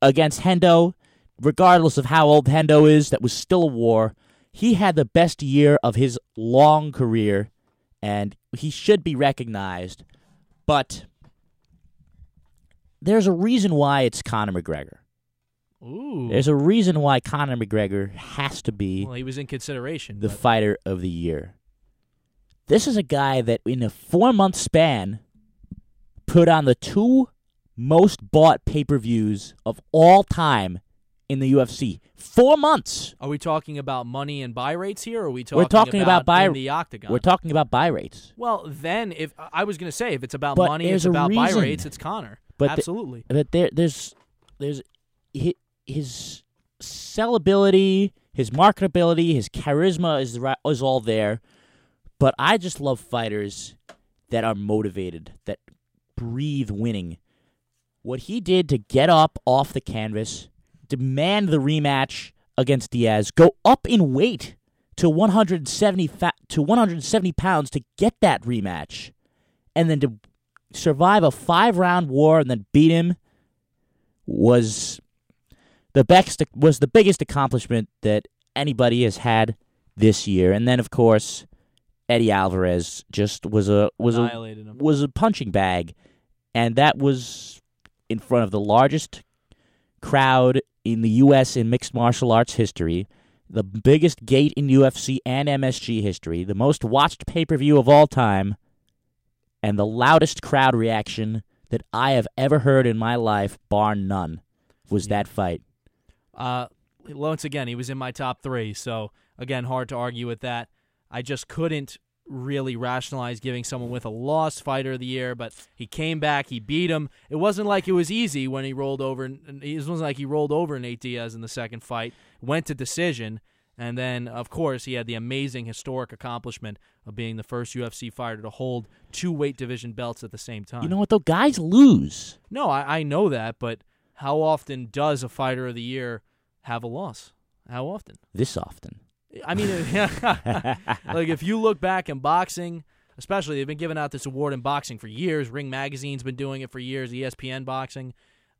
against Hendo, regardless of how old Hendo is. That was still a war. He had the best year of his long career, and he should be recognized. But there's a reason why it's Conor McGregor. Ooh. There's a reason why Conor McGregor has to be well, he was in consideration. the but- fighter of the year. This is a guy that, in a four month span, put on the two most bought pay per views of all time in the UFC. Four months. Are we talking about money and buy rates here, or are we talking, We're talking about buy- in the octagon? We're talking about buy rates. well, then if I was going to say if it's about But money, it's about buy rates, it's Conor. But the- Absolutely. But there, there's, there's his, his sellability, his marketability, his charisma is is all there. But I just love fighters that are motivated, that breathe winning. What he did to get up off the canvas, demand the rematch against Diaz, go up in weight to 170 fa- to 170 pounds to get that rematch, and then to survive a five round war and then beat him was the best was the biggest accomplishment that anybody has had this year. And then of course Eddie Alvarez just was a was a was a punching bag, and that was in front of the largest crowd in the U.S. in mixed martial arts history, the biggest gate in UFC and MSG history, the most watched pay per view of all time, and the loudest crowd reaction that I have ever heard in my life, bar none, was Yeah. that fight. Uh, once again, he was in my top three, so again, hard to argue with that. I just couldn't really rationalize giving someone with a loss fighter of the year, but he came back, he beat him. It wasn't like it was easy when he rolled over. and It wasn't like he rolled over Nate Diaz in the second fight. Went to decision, and then of course he had the amazing historic accomplishment of being the first UFC fighter to hold two weight division belts at the same time. You know what though? Guys lose No, I, I know that, but how often does a fighter of the year have a loss? How often? this often. I mean, *laughs* like if you look back in boxing, especially they've been giving out this award in boxing for years. Ring Magazine's been doing it for years. ESPN boxing.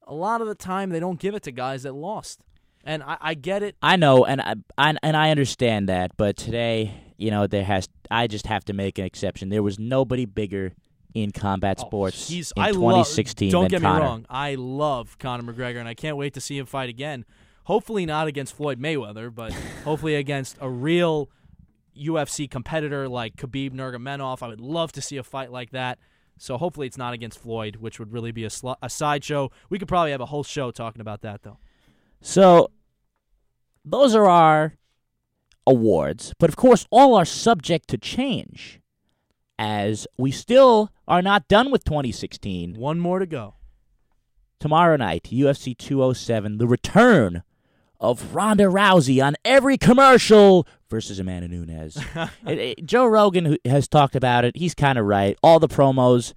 A lot of the time, they don't give it to guys that lost, and I, I get it. I know, and I, I and I understand that, but today, you know, there has. I just have to make an exception. There was nobody bigger in combat Oh, sports in I love. 2016 Don't than get Conor. me wrong. I love Conor McGregor, and I can't wait to see him fight again. Hopefully not against Floyd Mayweather, but *laughs* hopefully against a real UFC competitor like Khabib Nurmagomedov. I would love to see a fight like that. So hopefully it's not against Floyd, which would really be a, sl- a sideshow. We could probably have a whole show talking about that, though. So, those are our awards, but of course, all are subject to change, as we still are not done with 2016. One more to go. Tomorrow night, UFC 207, the return of Ronda Rousey on every commercial versus Amanda Nunes. *laughs* It- it- Joe Rogan has talked about it. He's kind of right. All the promos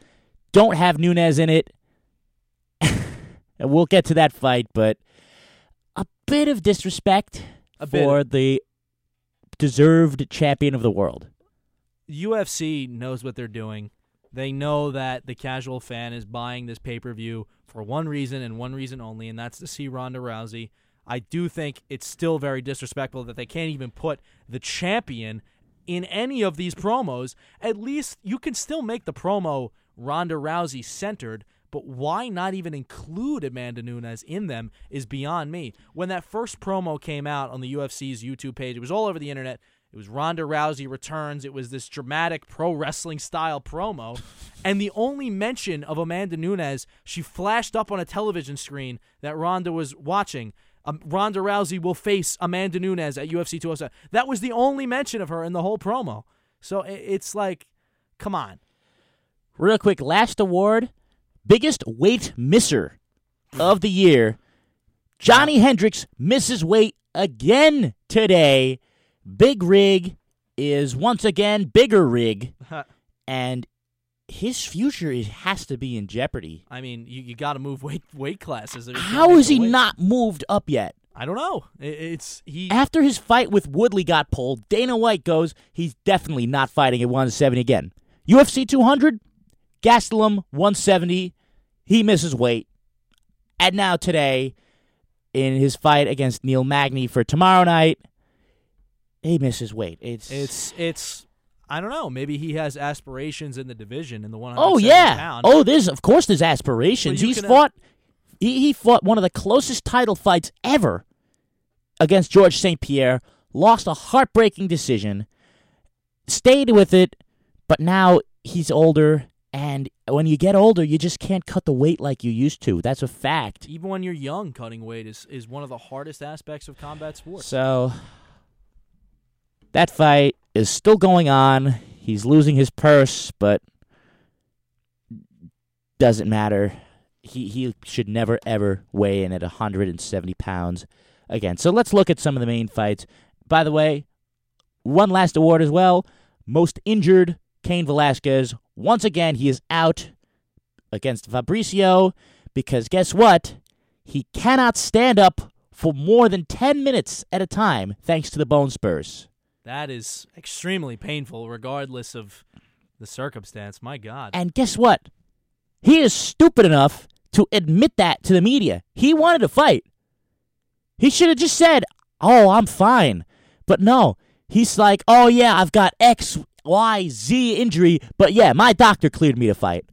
don't have Nunes in it. *laughs* and we'll get to that fight, but a bit of disrespect A bit. for the deserved champion of the world. UFC knows what they're doing. They know that the casual fan is buying this pay per view for one reason and one reason only, and that's to see Ronda Rousey. I do think it's still very disrespectful that they can't even put the champion in any of these promos. At least you can still make the promo Ronda Rousey centered, but why not even include Amanda Nunes in them is beyond me. When that first promo came out on the UFC's YouTube page, it was all over the internet. It was Ronda Rousey returns. It was this dramatic pro wrestling style promo. *laughs* and the only mention of Amanda Nunes, she flashed up on a television screen that Ronda was watching. Um, Ronda Rousey will face Amanda Nunes at UFC 207. That was the only mention of her in the whole promo. So it's like, come on. Real quick, last award biggest weight misser of the year. Johnny Hendricks misses weight again today. Big Rig is once again bigger rig, *laughs* and his future is, has to be in jeopardy. I mean, you, you got to move weight weight classes. How is he way. not moved up yet? I don't know. It, it's he. After his fight with Woodley got pulled, Dana White goes, he's definitely not fighting at 170 again. UFC 200, Gastelum 170, he misses weight. And now today, in his fight against Neil Magny for tomorrow night, he misses weight. It's It's it's. I don't know. Maybe he has aspirations in the division in the 170 oh yeah, pound. oh there's of course there's aspirations. He's can, uh, fought he, he fought one of the closest title fights ever against George St. Pierre. Lost a heartbreaking decision. Stayed with it, but now he's older And when you get older, you just can't cut the weight like you used to. That's a fact. Even when you're young, cutting weight is, is one of the hardest aspects of combat sports. So that fight is still going on. He's losing his purse, but doesn't matter. He he should never ever weigh in at 170 pounds again. So let's look at some of the main fights. By the way, one last award as well. Most injured, Cain Velasquez. Once again, he is out against Fabricio because guess what? He cannot stand up for more than 10 minutes at a time thanks to the bone spurs. That is extremely painful, regardless of the circumstance. My God. And guess what? He is stupid enough to admit that to the media. He wanted to fight. He should have just said, Oh, I'm fine. But no, he's like, Oh, yeah, I've got X, Y, Z injury, but yeah, my doctor cleared me to fight.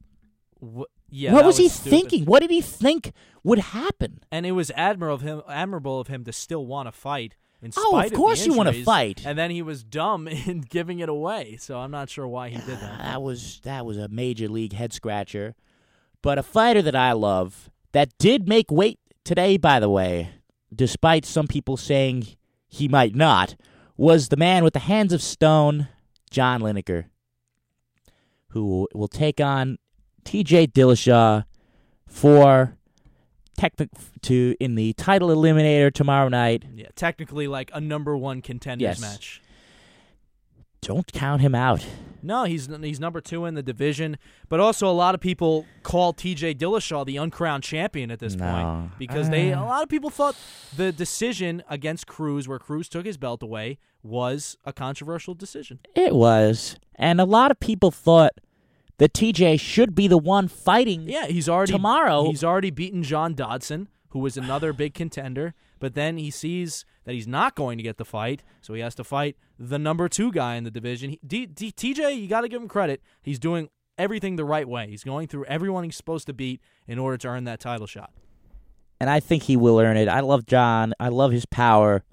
Wh- yeah, what that was, he stupid. thinking? What did he think would happen? And it was admirable of him, admirable of him to still want to fight. In Oh, spite of the course you wanna fight. And then he was dumb *laughs* in giving it away. So I'm not sure why he did that. Ah, that was that was a major league head scratcher. But a fighter that I love that did make weight today, by the way, despite some people saying he might not, was the man with the hands of stone, John Lineker, who will take on T.J. Dillashaw for technic to in the title eliminator tomorrow night. Yeah, technically like a number one contenders Yes. match. Don't count him out. No, he's he's number two in the division, but also a lot of people call T.J. Dillashaw the uncrowned champion at this No. point because they a Uh. lot of people thought the decision against Cruz, where Cruz took his belt away, was a controversial decision. It was. And a lot of people thought that TJ should be the one fighting. Yeah, he's already Tomorrow- He's already beaten John Dodson, who was another *sighs* big contender. But then he sees that he's not going to get the fight, so he has to fight the number two guy in the division. He, D, D, TJ, you got to give him credit. He's doing everything the right way. He's going through everyone he's supposed to beat in order to earn that title shot. And I think he will earn it. I love John. I love his power.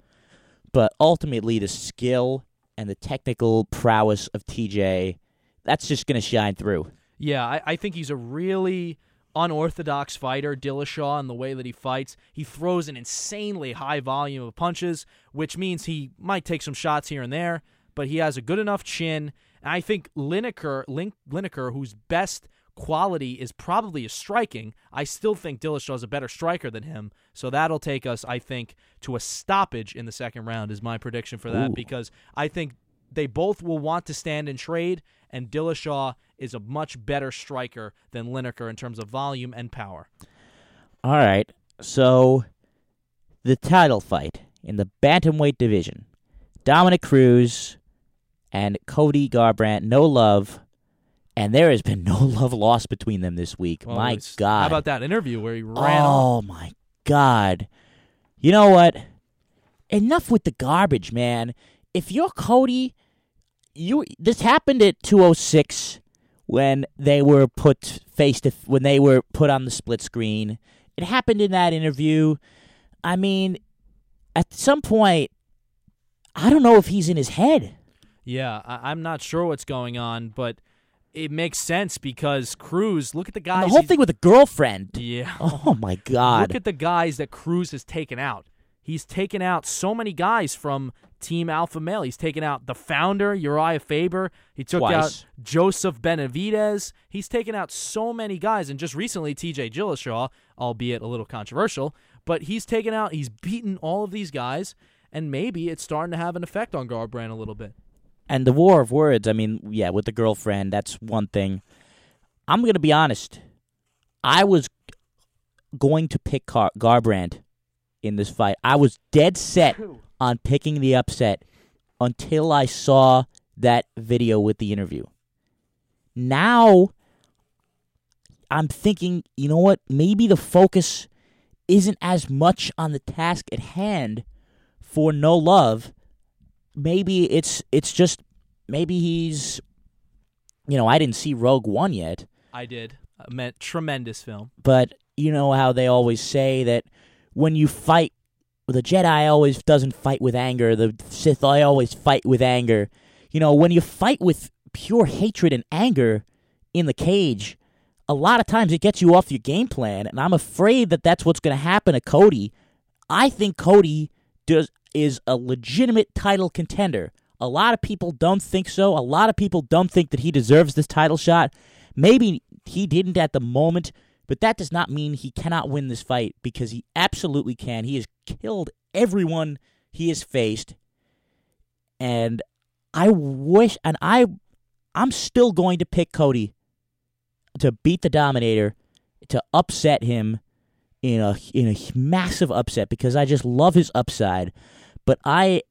But ultimately, the skill and the technical prowess of TJ, that's just going to shine through. Yeah, I, I think he's a really unorthodox fighter, Dillashaw, in the way that he fights. He throws an insanely high volume of punches, which means he might take some shots here and there, but he has a good enough chin. And I think Lineker, Lin- Lineker, whose best quality is probably his striking, I still think Dillashaw is a better striker than him. So that'll take us, I think, to a stoppage in the second round, is my prediction for that, Ooh. because I think they both will want to stand and trade, and Dillashaw is a much better striker than Lineker in terms of volume and power. All right. So, the title fight in the bantamweight division Dominick Cruz and Cody Garbrandt, no love. And there has been *laughs* no love lost between them this week. Well, my God. How about that interview where he ran oh my god. You know what? Enough with the garbage, man. If you're Cody, you this happened at 206 when they were put face to when they were put on the split screen. It happened in that interview. I mean, at some point I don't know if he's in his head. Yeah, I- I'm not sure what's going on, but it makes sense because Cruz, look at the guys. And the whole thing with a girlfriend. Yeah. Oh my *laughs* god. Look at the guys that Cruz has taken out. He's taken out so many guys from Team Alpha Male. He's taken out the founder, Urijah Faber. He took Twice. out Joseph Benavidez. He's taken out so many guys. And just recently, TJ Dillashaw, albeit a little controversial, but he's taken out, he's beaten all of these guys. And maybe it's starting to have an effect on Garbrandt a little bit. And the war of words, I mean, yeah, with the girlfriend, that's one thing. I'm going to be honest. I was going to pick Car- Garbrandt in this fight. I was dead set on picking the upset until I saw that video with the interview. Now I'm thinking, you know what? Maybe the focus isn't as much on the task at hand for No Love maybe it's it's just maybe he's you know I didn't see Rogue One yet, I did. I meant tremendous film. but you know how they always say that when you fight the Jedi always doesn't fight with anger, the Sith I always fight with anger. You know, when you fight with pure hatred and anger, in the cage, a lot of times it gets you off your game plan, and I'm afraid that that's what's going to happen to Cody. I think Cody does is a legitimate title contender. A lot of people don't think so. A lot of people don't think that he deserves this title shot. Maybe he didn't at the moment, but that does not mean he cannot win this fight because he absolutely can. He has killed everyone he has faced. And I wish and I I'm still going to pick Cody to beat the Dominator, to upset him in a in a massive upset because I just love his upside, but I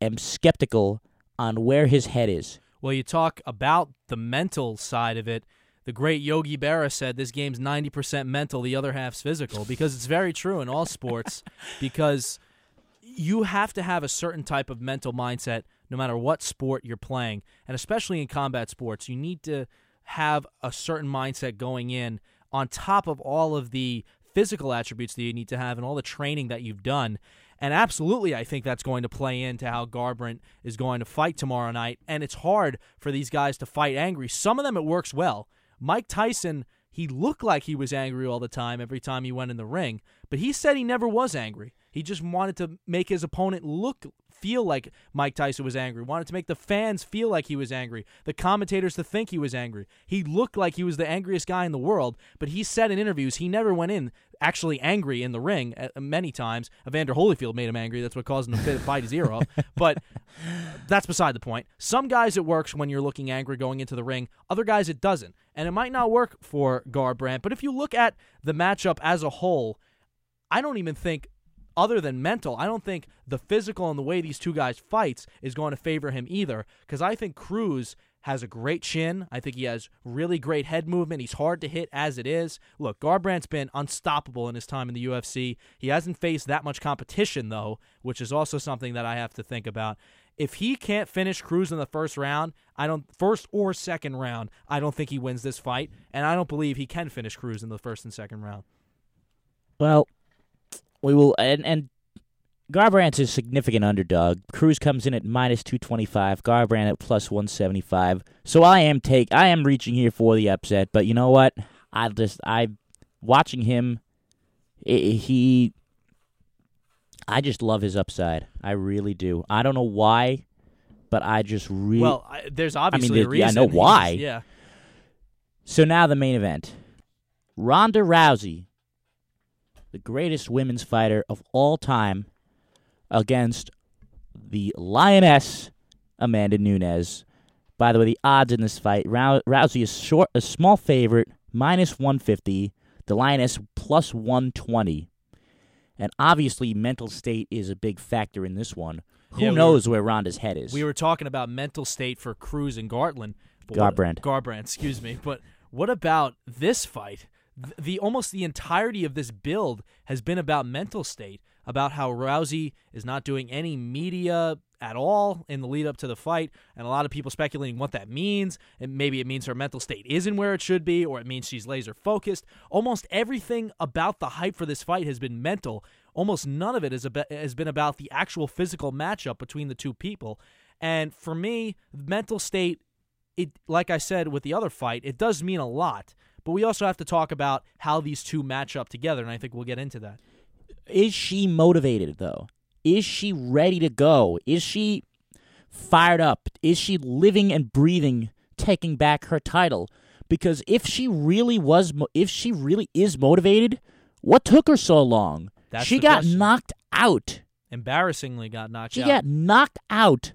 am skeptical on where his head is. Well, you talk about the mental side of it. The great Yogi Berra said this game's 90% mental, the other half's physical, because it's very true in all sports. *laughs* because you have to have a certain type of mental mindset no matter what sport you're playing. And especially in combat sports, you need to have a certain mindset going in on top of all of the physical attributes that you need to have and all the training that you've done. And absolutely, I think that's going to play into how Garbrandt is going to fight tomorrow night. And it's hard for these guys to fight angry. Some of them it works well. Mike Tyson, he looked like he was angry all the time every time he went in the ring, but he said he never was angry. He just wanted to make his opponent look feel like Mike Tyson was angry, wanted to make the fans feel like he was angry, the commentators to think he was angry. He looked like he was the angriest guy in the world, but he said in interviews he never went in actually angry in the ring uh, many times. Evander Holyfield made him angry. That's what caused him to bite his ear off. *laughs* But that's beside the point. Some guys it works when you're looking angry going into the ring. Other guys it doesn't. And it might not work for Garbrandt. But if you look at the matchup as a whole, I don't even think other than mental, I don't think the physical and the way these two guys fights is going to favor him either. Because I think Cruz has a great chin. I think he has really great head movement. He's hard to hit as it is. Look, Garbrandt's been unstoppable in his time in the UFC. He hasn't faced that much competition though, which is also something that I have to think about. If he can't finish Cruz in the first round, I don't first or second round, I don't think he wins this fight, and I don't believe he can finish Cruz in the first and second round. Well, we will, and and Garbrandt's a significant underdog. Cruz comes in at minus two twenty five. Garbrandt at plus one seventy five. So I am take I am reaching here for the upset. But you know what? I just I watching him. he. I just love his upside. I really do. I don't know why, but I just really. Well, I, there's obviously I mean, a reason. Yeah, I know He's- why. yeah. So now the main event. Ronda Rousey, the greatest women's fighter of all time, against the lioness Amanda Nunes. By the way, the odds in this fight: Rousey is short, a small favorite, minus one fifty. The lioness plus one twenty. And obviously, mental state is a big factor in this one. Who Yeah, we knows where Ronda's head is? We were talking about mental state for Cruz and Gartland. what- Garbrandt. Garbrandt, excuse me. But what about this fight? Th- The almost the entirety of this build has been about mental state, about how Rousey is not doing any media at all in the lead up to the fight, and a lot of people speculating what that means. And maybe it means her mental state isn't where it should be, or it means she's laser focused. Almost everything about the hype for this fight has been mental. Almost none of it has been about the actual physical matchup between the two people. And for me, mental state it like I said with the other fight, it does mean a lot. But we also have to talk about how these two match up together, and I think we'll get into that. Is she motivated though? Is she ready to go? Is she fired up? Is she living and breathing taking back her title? Because if she really was if she really is motivated, what took her so long? That's she got question. knocked out. Embarrassingly got knocked She out. She got knocked out.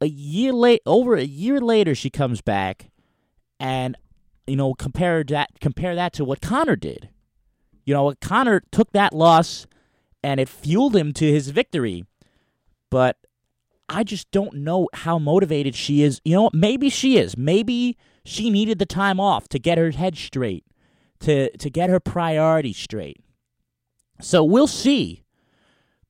A year late over a year later she comes back and you know compare that compare that to what Conor did. You know, Conor took that loss and it fueled him to his victory. But I just don't know how motivated she is. You know, maybe she is. Maybe she needed the time off to get her head straight, to to get her priorities straight. So we'll see.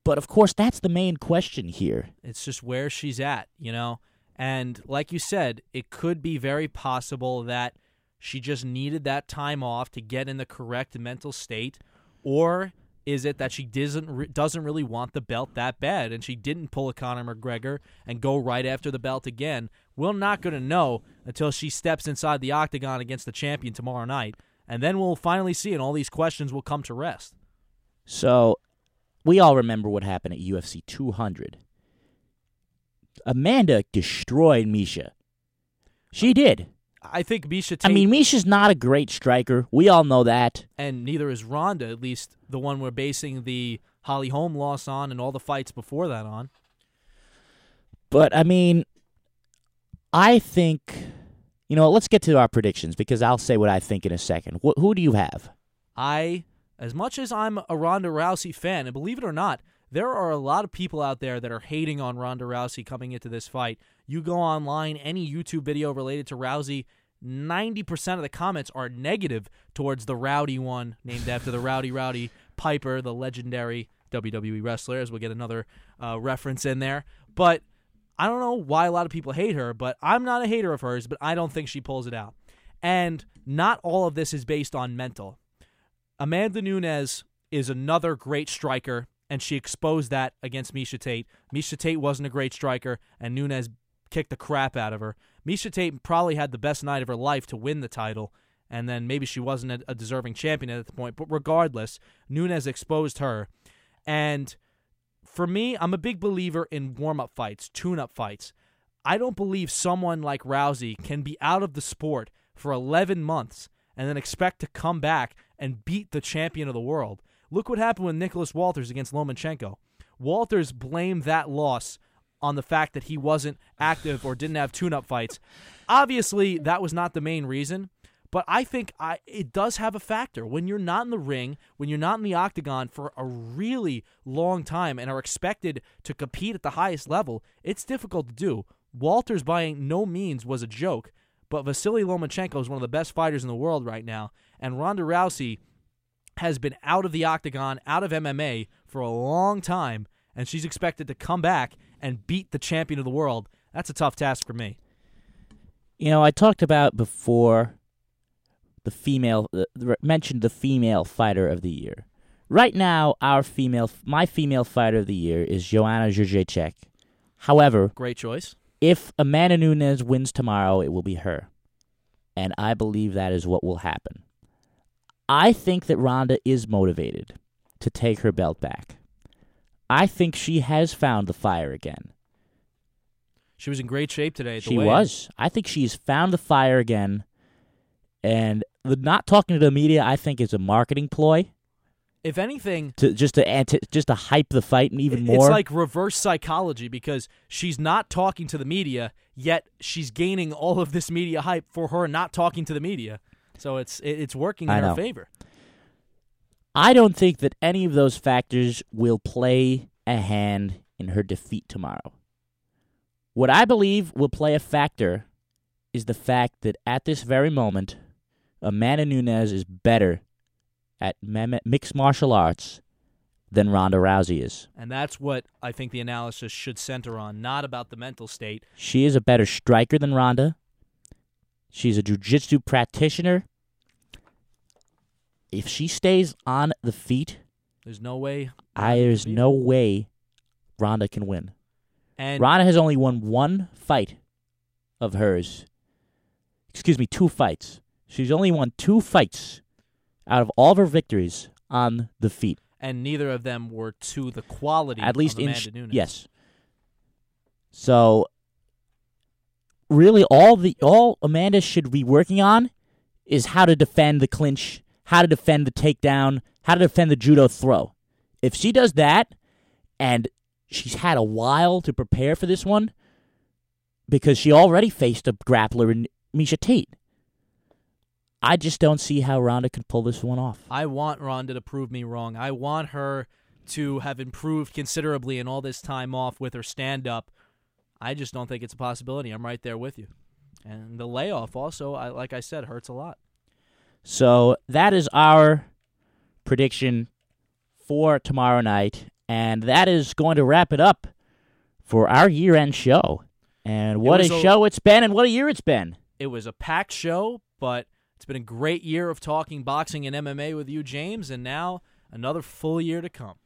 But of course, that's the main question here. It's just where she's at, you know? And like you said, it could be very possible that she just needed that time off to get in the correct mental state, or is it that she doesn't doesn't really want the belt that bad, and she didn't pull a Conor McGregor and go right after the belt again? We're not going to know until she steps inside the octagon against the champion tomorrow night, and then we'll finally see, and all these questions will come to rest. So, we all remember what happened at UFC 200. Amanda destroyed Miesha. She uh, did. I think Miesha Tate, I mean, Miesha's not a great striker. We all know that. and neither is Ronda, at least the one we're basing the Holly Holm loss on and all the fights before that on. But I mean, I think you know. Let's get to our predictions because I'll say what I think in a second. Wh- who do you have? I, as much as I'm a Ronda Rousey fan, and believe it or not, there are a lot of people out there that are hating on Ronda Rousey coming into this fight. You go online, any YouTube video related to Rousey, 90% of the comments are negative towards the rowdy one, named after the Rowdy Roddy Piper, the legendary WWE wrestler, as we'll get another uh, reference in there. But I don't know why a lot of people hate her, but I'm not a hater of hers, but I don't think she pulls it out. And not all of this is based on mental. Amanda Nunes is another great striker, and she exposed that against Miesha Tate. Miesha Tate wasn't a great striker, and Nunes kicked the crap out of her. Misha Tate probably had the best night of her life to win the title, and then maybe she wasn't a, deserving champion at the point. But regardless, Nunes exposed her. And for me, I'm a big believer in warm up fights, tune up fights. I don't believe someone like Rousey can be out of the sport for 11 months and then expect to come back and beat the champion of the world. Look what happened with Nicholas Walters against Lomachenko. Walters blamed that loss on the fact that he wasn't active or didn't have tune up fights. Obviously, that was not the main reason, but I think I, it does have a factor. When you're not in the ring, when you're not in the octagon for a really long time and are expected to compete at the highest level, it's difficult to do. Walters, by no means, was a joke, but Vasily Lomachenko is one of the best fighters in the world right now, and Ronda Rousey has been out of the octagon, out of MMA for a long time, and she's expected to come back and beat the champion of the world. That's a tough task for me. You know, I talked about before the female uh, mentioned the female fighter of the year. Right now, our female, my female fighter of the year is Joanna Jędrzejczyk. However, Great choice. if Amanda Nunes wins tomorrow, it will be her, and I believe that is what will happen. I think that Ronda is motivated to take her belt back. I think she has found the fire again. She was in great shape today. She weigh-in. was. I think she's found the fire again. And the not talking to the media, I think, is a marketing ploy If anything, to just to anti- just to hype the fight and even more. It's like reverse psychology because she's not talking to the media, yet she's gaining all of this media hype for her not talking to the media. So it's it- it's working in I her know. favor. I don't think that any of those factors will play a hand in her defeat tomorrow. What I believe will play a factor is the fact that at this very moment, Amanda Nunes is better at mixed martial arts than Ronda Rousey is. And that's what I think the analysis should center on, not about the mental state. She is a better striker than Ronda. She's a jiu-jitsu practitioner. If she stays on the feet, There's no way. I, there's no way Ronda can win. And Ronda has only won one fight of hers. Excuse me, two fights. She's only won two fights out of all of her victories on the feet. and neither of them were to the quality At least in Amanda sh- Nunes. yes. So really all the all Amanda should be working on is how to defend the clinch, how to defend the takedown, how to defend the judo throw. If she does that and she's had a while to prepare for this one because she already faced a grappler in Miesha Tate. I just don't see how Ronda can pull this one off. I want Ronda to prove me wrong. I want her to have improved considerably in all this time off with her stand up. I just don't think it's a possibility. I'm right there with you. And the layoff also, I like I said, hurts a lot. So that is our prediction for tomorrow night, and that is going to wrap it up for our year-end show. And what a, a- show it's been, and what a year it's been. It was a packed show, but it's been a great year of talking boxing and MMA with you, James. And now another full year to come.